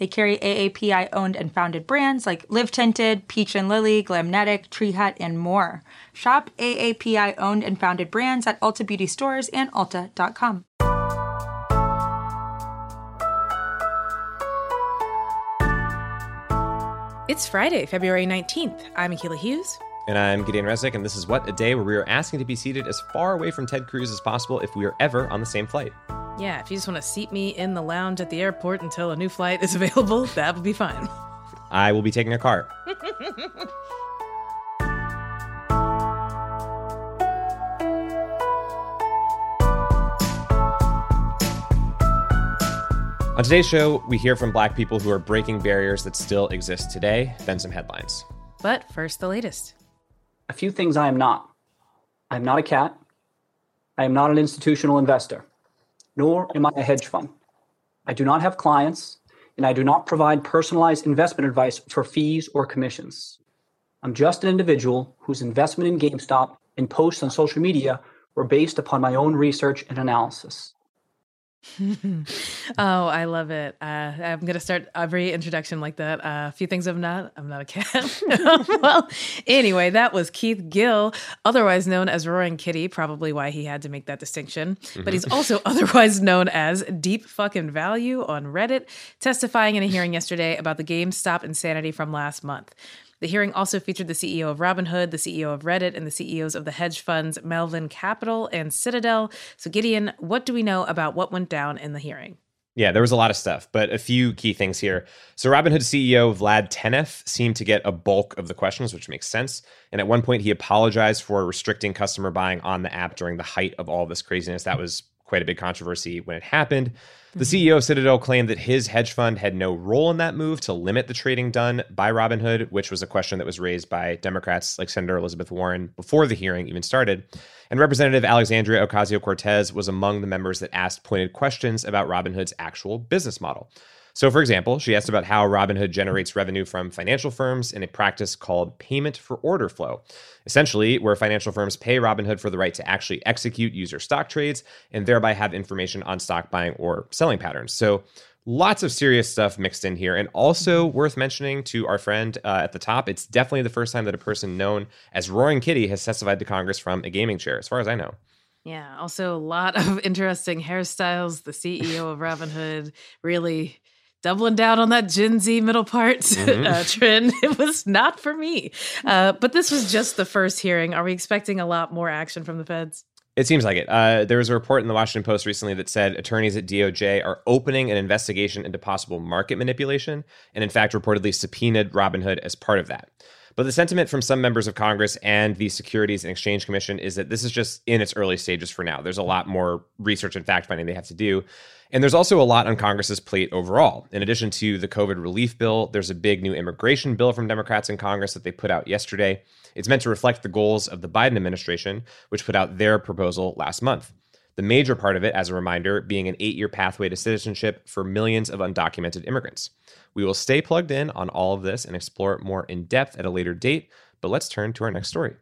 They carry AAPI owned and founded brands like Live Tinted, Peach and Lily, Glamnetic, Tree Hut, and more. Shop AAPI owned and founded brands at Ulta Beauty stores and Ulta.com. It's Friday, February 19th. I'm Akila Hughes. And I'm Gideon Resnick, and this is What a Day, where we are asking to be seated as far away from Ted Cruz as possible if we are ever on the same flight. Yeah, if you just want to seat me in the lounge at the airport until a new flight is available, that would be fine. I will be taking a car. On today's show, we hear from black people who are breaking barriers that still exist today, then some headlines. But first, the latest. A few things I am not. I am not a cat. I am not an institutional investor nor am I a hedge fund. I do not have clients, and I do not provide personalized investment advice for fees or commissions. I'm just an individual whose investment in GameStop and posts on social media were based upon my own research and analysis. oh, I love it. Uh, I'm going to start every introduction like that. Uh, a few things I'm not. I'm not a cat. well, anyway, that was Keith Gill, otherwise known as Roaring Kitty, probably why he had to make that distinction. Mm-hmm. But he's mm-hmm. also otherwise known as Deep Fucking Value on Reddit, testifying in a hearing yesterday about the GameStop insanity from last month. The hearing also featured the CEO of Robinhood, the CEO of Reddit, and the CEOs of the hedge funds Melvin Capital and Citadel. So, Gideon, what do we know about what went down in the hearing? Yeah, there was a lot of stuff, but a few key things here. So, Robinhood CEO Vlad Tenev seemed to get a bulk of the questions, which makes sense. And at one point, he apologized for restricting customer buying on the app during the height of all this craziness. That was quite a big controversy when it happened. The mm-hmm. CEO of Citadel claimed that his hedge fund had no role in that move to limit the trading done by Robinhood, which was a question that was raised by Democrats like Senator Elizabeth Warren before the hearing even started. And Representative Alexandria Ocasio Cortez was among the members that asked pointed questions about Robinhood's actual business model. So, for example, she asked about how Robinhood generates revenue from financial firms in a practice called payment for order flow, essentially, where financial firms pay Robinhood for the right to actually execute user stock trades and thereby have information on stock buying or selling patterns. So, lots of serious stuff mixed in here. And also worth mentioning to our friend uh, at the top, it's definitely the first time that a person known as Roaring Kitty has testified to Congress from a gaming chair, as far as I know. Yeah, also a lot of interesting hairstyles. The CEO of Robinhood really doubling down on that Gen Z middle part mm-hmm. uh, trend. It was not for me. Uh, but this was just the first hearing. Are we expecting a lot more action from the feds? It seems like it. Uh, there was a report in the Washington Post recently that said attorneys at DOJ are opening an investigation into possible market manipulation, and in fact, reportedly subpoenaed Robinhood as part of that. But the sentiment from some members of Congress and the Securities and Exchange Commission is that this is just in its early stages for now. There's a lot more research and fact finding they have to do. And there's also a lot on Congress's plate overall. In addition to the COVID relief bill, there's a big new immigration bill from Democrats in Congress that they put out yesterday. It's meant to reflect the goals of the Biden administration, which put out their proposal last month. The major part of it, as a reminder, being an eight year pathway to citizenship for millions of undocumented immigrants. We will stay plugged in on all of this and explore it more in depth at a later date, but let's turn to our next story.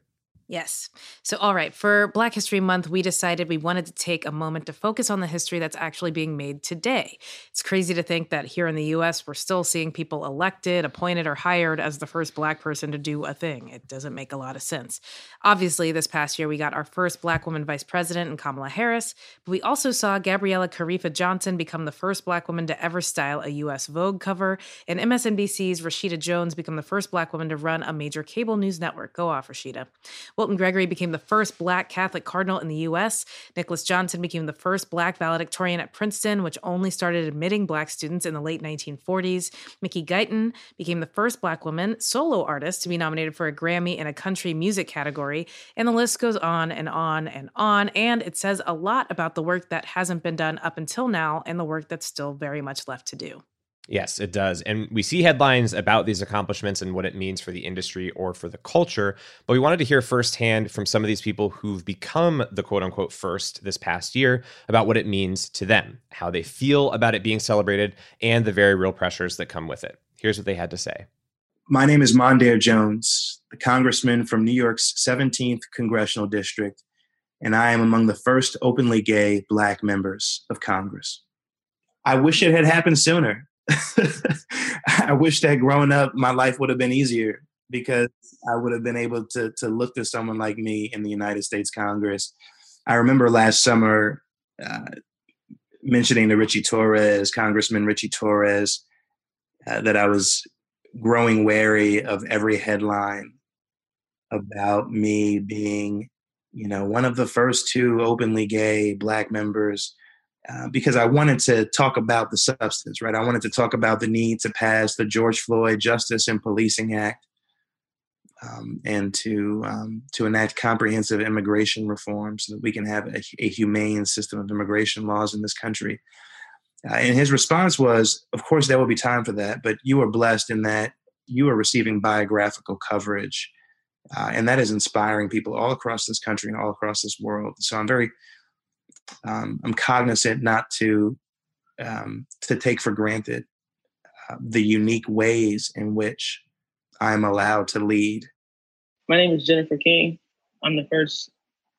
Yes. So, all right, for Black History Month, we decided we wanted to take a moment to focus on the history that's actually being made today. It's crazy to think that here in the US, we're still seeing people elected, appointed, or hired as the first Black person to do a thing. It doesn't make a lot of sense. Obviously, this past year, we got our first Black woman vice president in Kamala Harris, but we also saw Gabriella Karefa Johnson become the first Black woman to ever style a US Vogue cover, and MSNBC's Rashida Jones become the first Black woman to run a major cable news network. Go off, Rashida. Wilton Gregory became the first black Catholic cardinal in the U.S. Nicholas Johnson became the first black valedictorian at Princeton, which only started admitting black students in the late 1940s. Mickey Guyton became the first black woman solo artist to be nominated for a Grammy in a country music category. And the list goes on and on and on. And it says a lot about the work that hasn't been done up until now and the work that's still very much left to do. Yes, it does. And we see headlines about these accomplishments and what it means for the industry or for the culture. But we wanted to hear firsthand from some of these people who've become the quote unquote first this past year about what it means to them, how they feel about it being celebrated, and the very real pressures that come with it. Here's what they had to say. My name is Mondaire Jones, the congressman from New York's 17th congressional district, and I am among the first openly gay black members of Congress. I wish it had happened sooner. I wish that growing up, my life would have been easier because I would have been able to to look to someone like me in the United States Congress. I remember last summer uh, mentioning to Richie Torres, Congressman Richie Torres, uh, that I was growing wary of every headline about me being, you know, one of the first two openly gay black members uh, because I wanted to talk about the substance, right? I wanted to talk about the need to pass the George Floyd Justice and Policing Act um, and to um, to enact comprehensive immigration reform so that we can have a, a humane system of immigration laws in this country. Uh, and his response was, "Of course, there will be time for that, but you are blessed in that you are receiving biographical coverage." Uh, and that is inspiring people all across this country and all across this world. So I'm very um, I'm cognizant not to um, to take for granted uh, the unique ways in which I'm allowed to lead. My name is Jennifer King. I'm the first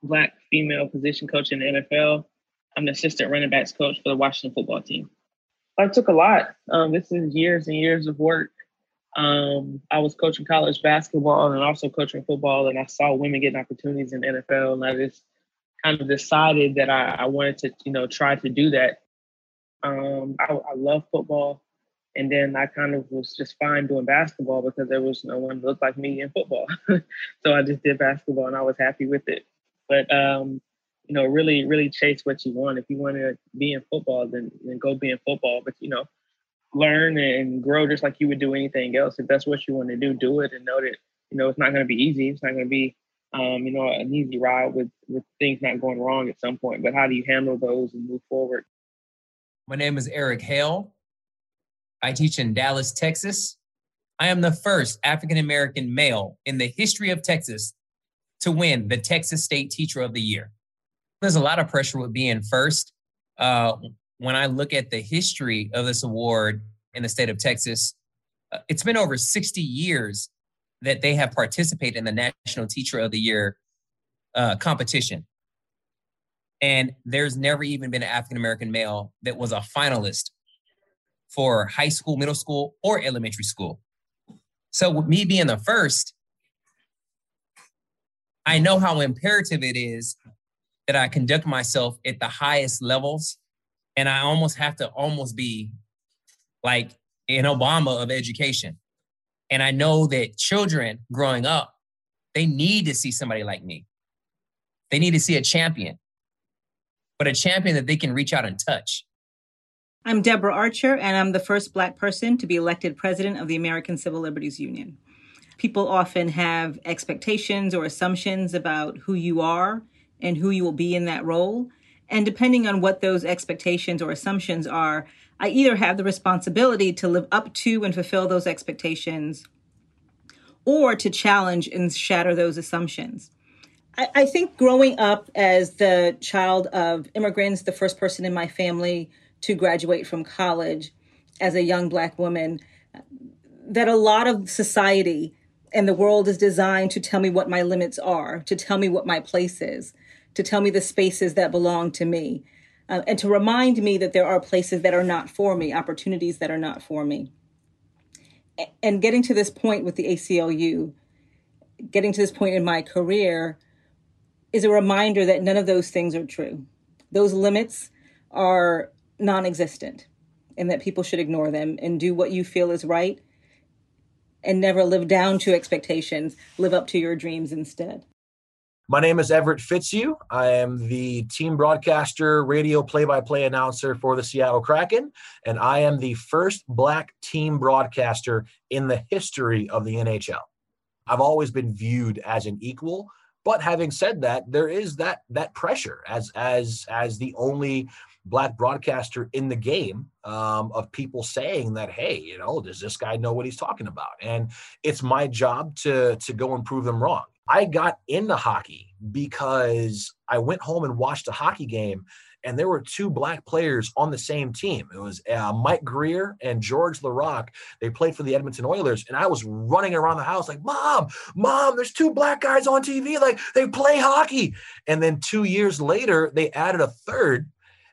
Black female position coach in the NFL. I'm the assistant running backs coach for the Washington football team. I took a lot. Um, this is years and years of work. Um, I was coaching college basketball and also coaching football, and I saw women getting opportunities in the NFL, and I just kind of decided that I, I wanted to, you know, try to do that. Um, I, I love football. And then I kind of was just fine doing basketball because there was no one looked like me in football. so I just did basketball and I was happy with it. But um, you know, really, really chase what you want. If you want to be in football, then then go be in football. But you know, learn and grow just like you would do anything else. If that's what you want to do, do it and know that you know it's not going to be easy. It's not going to be um, you know, an easy ride with with things not going wrong at some point. But how do you handle those and move forward? My name is Eric Hale. I teach in Dallas, Texas. I am the first African American male in the history of Texas to win the Texas State Teacher of the Year. There's a lot of pressure with being first. Uh, when I look at the history of this award in the state of Texas, uh, it's been over 60 years that they have participated in the National Teacher of the Year uh, competition. And there's never even been an African American male that was a finalist for high school, middle school, or elementary school. So, with me being the first, I know how imperative it is that I conduct myself at the highest levels. And I almost have to almost be like an Obama of education. And I know that children growing up, they need to see somebody like me. They need to see a champion, but a champion that they can reach out and touch. I'm Deborah Archer, and I'm the first Black person to be elected president of the American Civil Liberties Union. People often have expectations or assumptions about who you are and who you will be in that role. And depending on what those expectations or assumptions are, I either have the responsibility to live up to and fulfill those expectations or to challenge and shatter those assumptions. I, I, think growing up as the child of immigrants, the first person in my family to graduate from college as a young Black woman, that a lot of society and the world is designed to tell me what my limits are, to tell me what my place is, to tell me the spaces that belong to me uh, and to remind me that there are places that are not for me, opportunities that are not for me. And getting to this point with the ACLU, getting to this point in my career, is a reminder that none of those things are true. Those limits are non existent, and that people should ignore them and do what you feel is right and never live down to expectations, live up to your dreams instead. My name is Everett Fitzhugh. I am the team broadcaster, radio play by play announcer for the Seattle Kraken, and I am the first Black team broadcaster in the history of the NHL. I've always been viewed as an equal, but having said that, there is that that pressure as as as the only black broadcaster in the game um, of people saying that, hey, you know, does this guy know what he's talking about? And it's my job to to go and prove them wrong. I got into hockey because I went home and watched a hockey game and there were two black players on the same team. It was uh, Mike Grier and Georges Laraque. They played for the Edmonton Oilers, and I was running around the house like, "Mom, mom, there's two black guys on TV. Like they play hockey." And then two years later, they added a third.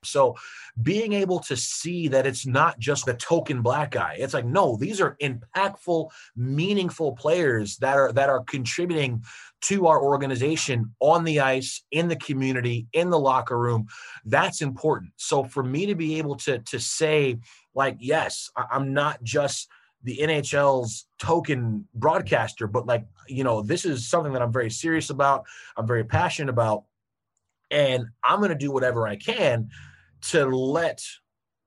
So being able to see that it's not just the token black guy it's like no these are impactful meaningful players that are that are contributing to our organization on the ice in the community in the locker room that's important so for me to be able to to say like yes i'm not just the NHL's token broadcaster, but like, you know, this is something that I'm very serious about. I'm very passionate about. And I'm going to do whatever I can to let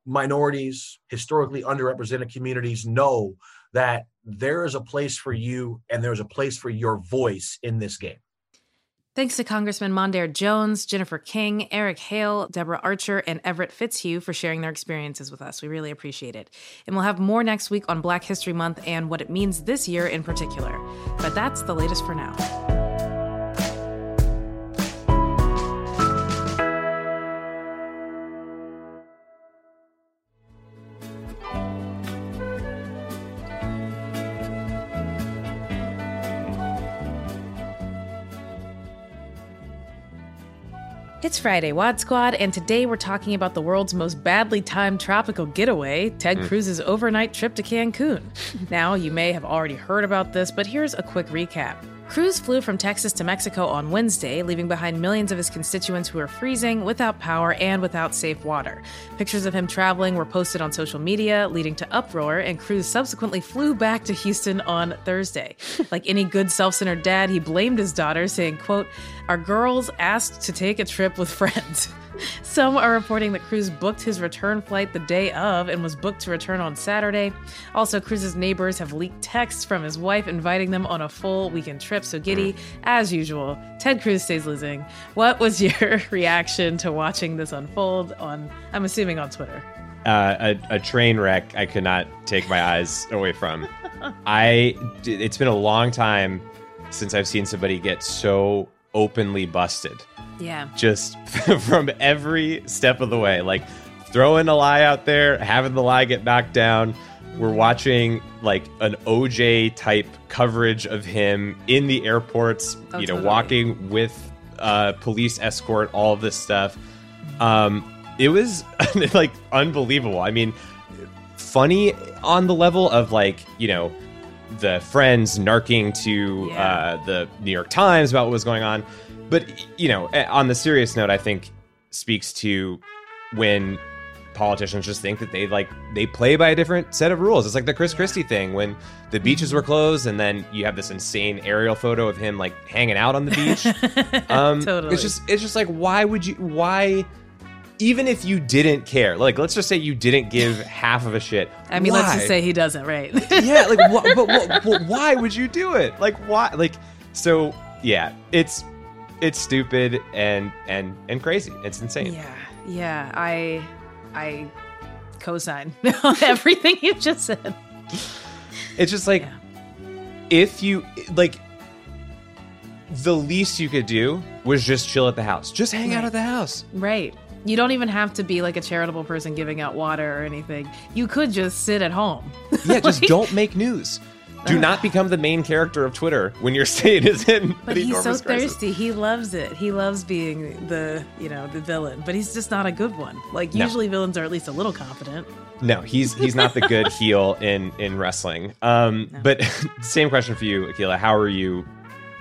minorities, historically underrepresented communities know that there is a place for you and there's a place for your voice in this game. Thanks to Congressman Mondaire Jones, Jennifer King, Eric Hale, Deborah Archer, and Everett Fitzhugh for sharing their experiences with us. We really appreciate it. And we'll have more next week on Black History Month and what it means this year in particular. But that's the latest for now. It's Friday, Wad Squad, and today we're talking about the world's most badly timed tropical getaway, Ted mm. Cruz's overnight trip to Cancun. now, you may have already heard about this, but here's a quick recap. Cruz flew from Texas to Mexico on Wednesday, leaving behind millions of his constituents who are freezing, without power, and without safe water. Pictures of him traveling were posted on social media, leading to uproar, and Cruz subsequently flew back to Houston on Thursday. like any good self-centered dad, he blamed his daughter, saying, quote, Our girls asked to take a trip with friends. Some are reporting that Cruz booked his return flight the day of and was booked to return on Saturday. Also, Cruz's neighbors have leaked texts from his wife inviting them on a full weekend trip. So, Giddy, as usual, Ted Cruz stays losing. What was your reaction to watching this unfold on, I'm assuming, on Twitter? Uh, a, a train wreck I could not take my eyes away from. I, it's been a long time since I've seen somebody get so openly busted yeah. Just from every step of the way. Like throwing a lie out there, having the lie get knocked down. We're watching like an OJ type coverage of him in the airports, oh, you know, totally. walking with uh, police escort, all this stuff. Um, it was like unbelievable. I mean, funny on the level of like, you know, the friends narking to yeah. uh, the New York Times about what was going on but you know, eh, on the serious note, I think speaks to when politicians just think that they like they play by a different set of rules. It's like the Chris Christie thing when the beaches were closed, and then you have this insane aerial photo of him like hanging out on the beach. Um, totally. It's just it's just like why would you why even if you didn't care, like let's just say you didn't give half of a shit. I mean, why? let's just say he doesn't, right? yeah, like wh- but, but, but why would you do it? Like why? Like so, yeah, it's it's stupid and and and crazy. It's insane. Yeah, yeah. I I co-sign everything you just said. It's just like yeah. if you like the least you could do was just chill at the house. Just hang right. out at the house. Right. You don't even have to be like a charitable person giving out water or anything. You could just sit at home. Yeah, like, just don't make news. Do not become the main character of Twitter when your state is in. But he's so crisis. thirsty. He loves it. He loves being the you know the villain, but he's just not a good one. Like usually villains are at least a little confident. No, he's he's not the good heel in in wrestling. Um, no. but same question for you, Akila. How are you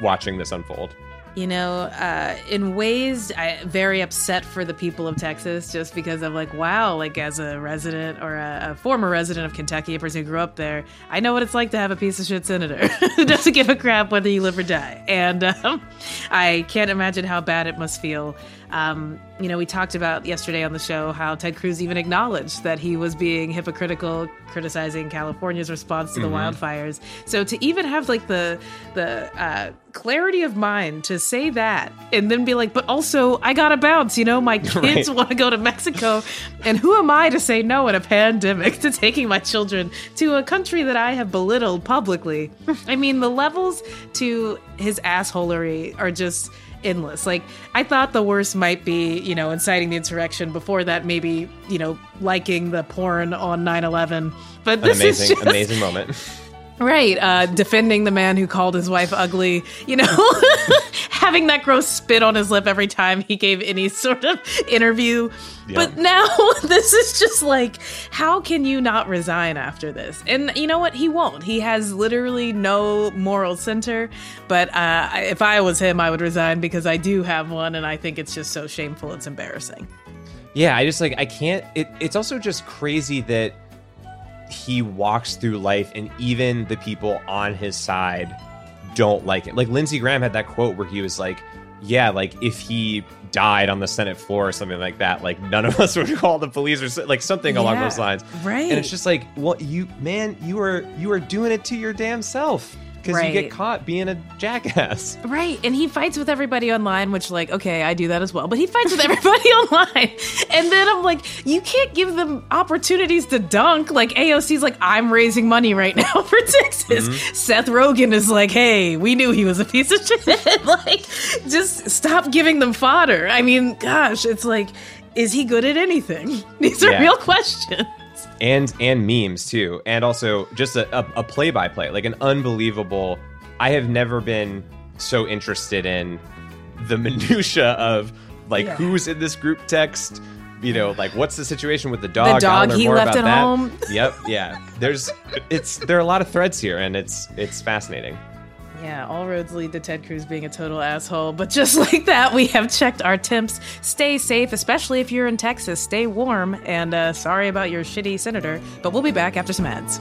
watching this unfold? You know, uh, in ways, I very upset for the people of Texas just because of like, wow, like as a resident or a, a, former resident of Kentucky, a person who grew up there, I know what it's like to have a piece of shit senator who doesn't give a crap whether you live or die. And um, I can't imagine how bad it must feel Um, you know, we talked about yesterday on the show how Ted Cruz even acknowledged that he was being hypocritical, criticizing California's response to the Mhm. wildfires. So to even have like the the uh, clarity of mind to say that and then be like, but also I gotta bounce. You know, my kids Right. want to go to Mexico, and who am I to say no in a pandemic to taking my children to a country that I have belittled publicly? I mean, the levels to his assholery are just endless. Like I thought the worst might be, you know, inciting the insurrection. Before that, maybe you know, liking the porn on 9/11. But An this is amazing, just, amazing moment. Right, uh, defending the man who called his wife ugly, you know, having that gross spit on his lip every time he gave any sort of interview. But now this is just like, how can you not resign after this? And you know what? He won't. He has literally no moral center. But uh, if I was him, I would resign because I do have one, and I think it's just so shameful. It's embarrassing. Yeah, I just like I can't. It, it's also just crazy that he walks through life and even the people on his side don't like it. Like Lindsey Graham had that quote where he was like, "Yeah, like if he died on the Senate floor or something like that, like none of us would call the police or so- like something along those lines." right. And it's just like, well, you man, you are you are doing it to your damn self because you get caught being a jackass. Right. And he fights with everybody online, which, like, okay, I do that as well. But he fights with everybody online. And then I'm like, you can't give them opportunities to dunk. Like, AOC's like, I'm raising money right now for Texas. Mm-hmm. Seth Rogen is like, hey, we knew he was a piece of shit. like, just stop giving them fodder. I mean, gosh, it's like, is he good at anything? These are Yeah. real questions. And and memes too and also just a, a, a play-by-play like an unbelievable i have never been so interested in the minutia of like Yeah. who's in this group text you know like what's the situation with the dog I dog he more left about at that. home. yep yeah there's it's there are a lot of threads here and it's it's fascinating Yeah, all roads lead to Ted Cruz being a total asshole. But just like that, we have checked our temps. Stay safe, especially if you're in Texas. Stay warm. And uh, sorry about your shitty senator, but we'll be back after some ads.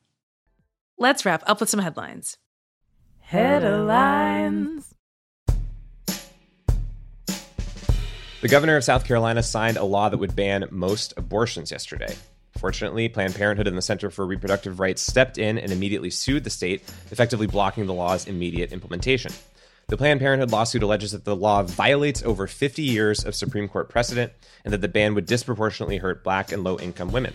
Let's wrap up with some headlines. Headlines. The governor of South Carolina signed a law that would ban most abortions yesterday. Fortunately, Planned Parenthood and the Center for Reproductive Rights stepped in and immediately sued the state, effectively blocking the law's immediate implementation. The Planned Parenthood lawsuit alleges that the law violates over 50 years of Supreme Court precedent and that the ban would disproportionately hurt black and low income women.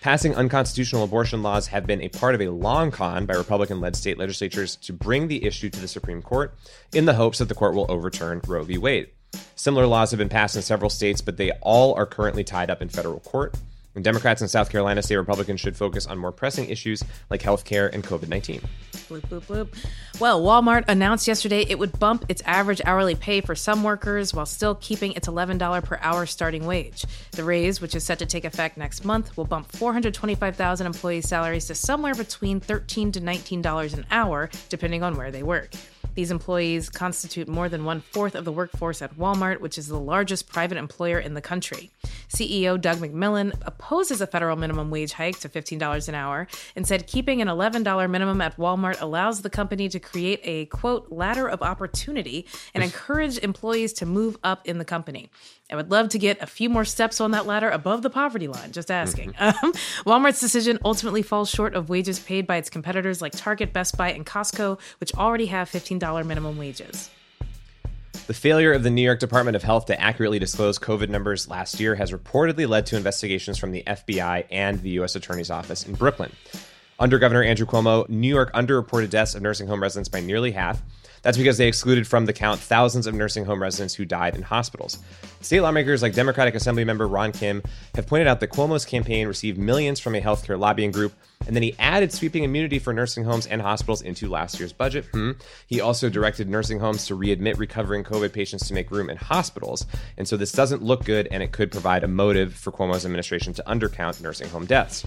Passing unconstitutional abortion laws have been a part of a long con by Republican led state legislatures to bring the issue to the Supreme Court in the hopes that the court will overturn Roe v. Wade. Similar laws have been passed in several states, but they all are currently tied up in federal court. And Democrats in South Carolina say Republicans should focus on more pressing issues like health care and COVID 19. Bloop, bloop, bloop. Well, Walmart announced yesterday it would bump its average hourly pay for some workers while still keeping its $11 per hour starting wage. The raise, which is set to take effect next month, will bump 425,000 employees' salaries to somewhere between $13 to $19 an hour, depending on where they work. These employees constitute more than one fourth of the workforce at Walmart, which is the largest private employer in the country. CEO Doug McMillon opposes a federal minimum wage hike to $15 an hour and said keeping an $11 minimum at Walmart allows the company to create a quote ladder of opportunity and encourage employees to move up in the company. I would love to get a few more steps on that ladder above the poverty line, just asking. Um, Walmart's decision ultimately falls short of wages paid by its competitors like Target, Best Buy, and Costco, which already have $15 minimum wages. The failure of the New York Department of Health to accurately disclose COVID numbers last year has reportedly led to investigations from the FBI and the U.S. Attorney's Office in Brooklyn. Under Governor Andrew Cuomo, New York underreported deaths of nursing home residents by nearly half. That's because they excluded from the count thousands of nursing home residents who died in hospitals. State lawmakers like Democratic Assembly member Ron Kim have pointed out that Cuomo's campaign received millions from a healthcare lobbying group, and then he added sweeping immunity for nursing homes and hospitals into last year's budget. Hmm. He also directed nursing homes to readmit recovering COVID patients to make room in hospitals. And so this doesn't look good, and it could provide a motive for Cuomo's administration to undercount nursing home deaths.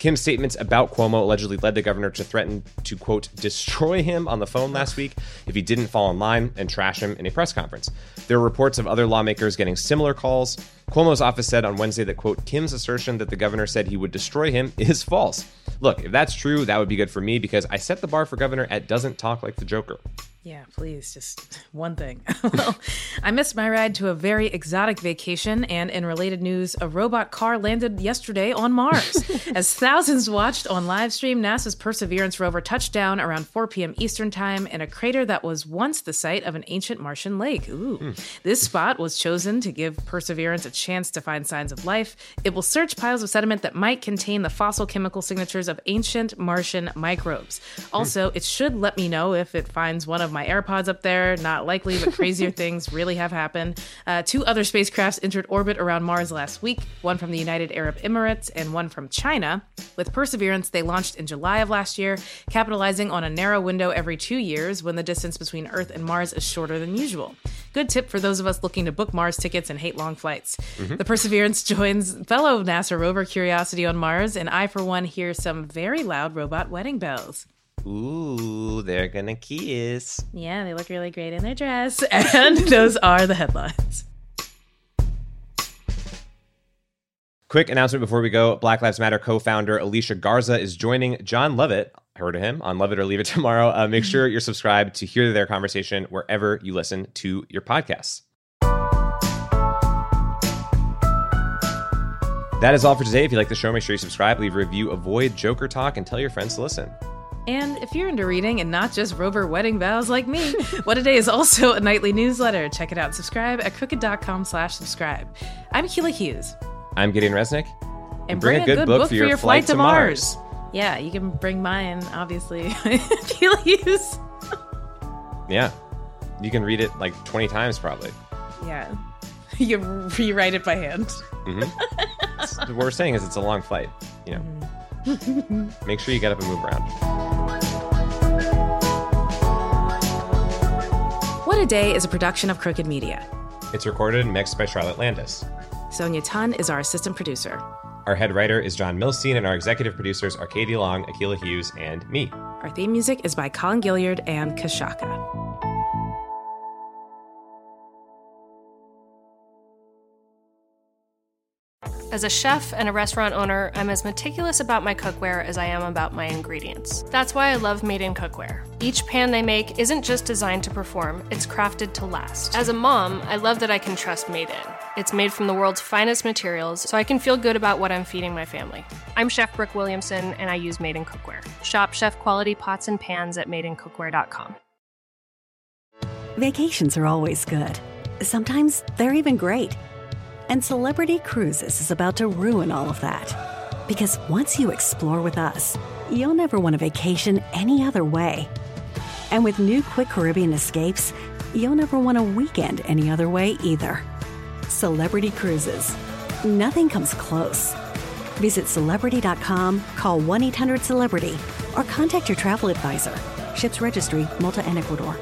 Kim's statements about Cuomo allegedly led the governor to threaten to, quote, destroy him on the phone last week if he didn't fall in line and trash him in a press conference. There are reports of other lawmakers getting similar calls. Cuomo's office said on Wednesday that, quote, Kim's assertion that the governor said he would destroy him is false. Look, if that's true, that would be good for me because I set the bar for governor at doesn't talk like the Joker. Yeah, please, just one thing. well, I missed my ride to a very exotic vacation, and in related news, a robot car landed yesterday on Mars. As thousands watched on live stream, NASA's Perseverance rover touched down around 4 p.m. Eastern Time in a crater that was once the site of an ancient Martian lake. Ooh. Hmm. This spot was chosen to give Perseverance a chance to find signs of life. It will search piles of sediment that might contain the fossil chemical signatures of ancient Martian microbes. Also, it should let me know if it finds one of my AirPods up there. Not likely, but crazier things really have happened. Uh, two other spacecrafts entered orbit around Mars last week one from the United Arab Emirates and one from China. With Perseverance, they launched in July of last year, capitalizing on a narrow window every two years when the distance between Earth and Mars is shorter than usual. Good tip for those of us looking to book Mars tickets and hate long flights. Mm-hmm. The Perseverance joins fellow NASA rover Curiosity on Mars, and I, for one, hear some very loud robot wedding bells. Ooh, they're gonna kiss. Yeah, they look really great in their dress. And those are the headlines. Quick announcement before we go Black Lives Matter co founder Alicia Garza is joining Jon Lovett. Heard of him on Love It or Leave It Tomorrow. Uh, make sure you're subscribed to hear their conversation wherever you listen to your podcasts. That is all for today. If you like the show, make sure you subscribe, leave a review, avoid Joker talk, and tell your friends to listen. And if you're into reading and not just rover wedding vows like me, What a Day is also a nightly newsletter. Check it out. Subscribe at crooked.com slash subscribe. I'm Keela Hughes. I'm Gideon Resnick. And bring, a good, book, for your, flight, to Mars. Yeah, you can bring mine, obviously. Keela Hughes. Yeah. You can read it like 20 times probably. Yeah. You rewrite it by hand. hmm what we're saying is it's a long flight, you know. Make sure you get up and move around. What a Day is a production of Crooked Media. It's recorded and mixed by Charlotte Landes. Sonia Tun is our assistant producer. Our head writer is Jon Milstein, and our executive producers are Katie Long, Akila Hughes, and me. Our theme music is by Colin Gilliard and Kashaka. As a chef and a restaurant owner, I'm as meticulous about my cookware as I am about my ingredients. That's why I love Made in Cookware. Each pan they make isn't just designed to perform, it's crafted to last. As a mom, I love that I can trust Made in. It's made from the world's finest materials, so I can feel good about what I'm feeding my family. I'm Chef Brooke Williamson, and I use Made in Cookware. Shop chef quality pots and pans at madeincookware.com. Vacations are always good. Sometimes they're even great. And Celebrity Cruises is about to ruin all of that. Because once you explore with us, you'll never want a vacation any other way. And with new Quick Caribbean escapes, you'll never want a weekend any other way either. Celebrity Cruises. Nothing comes close. Visit celebrity.com, call 1 800 Celebrity, or contact your travel advisor. Ships Registry, Malta and Ecuador.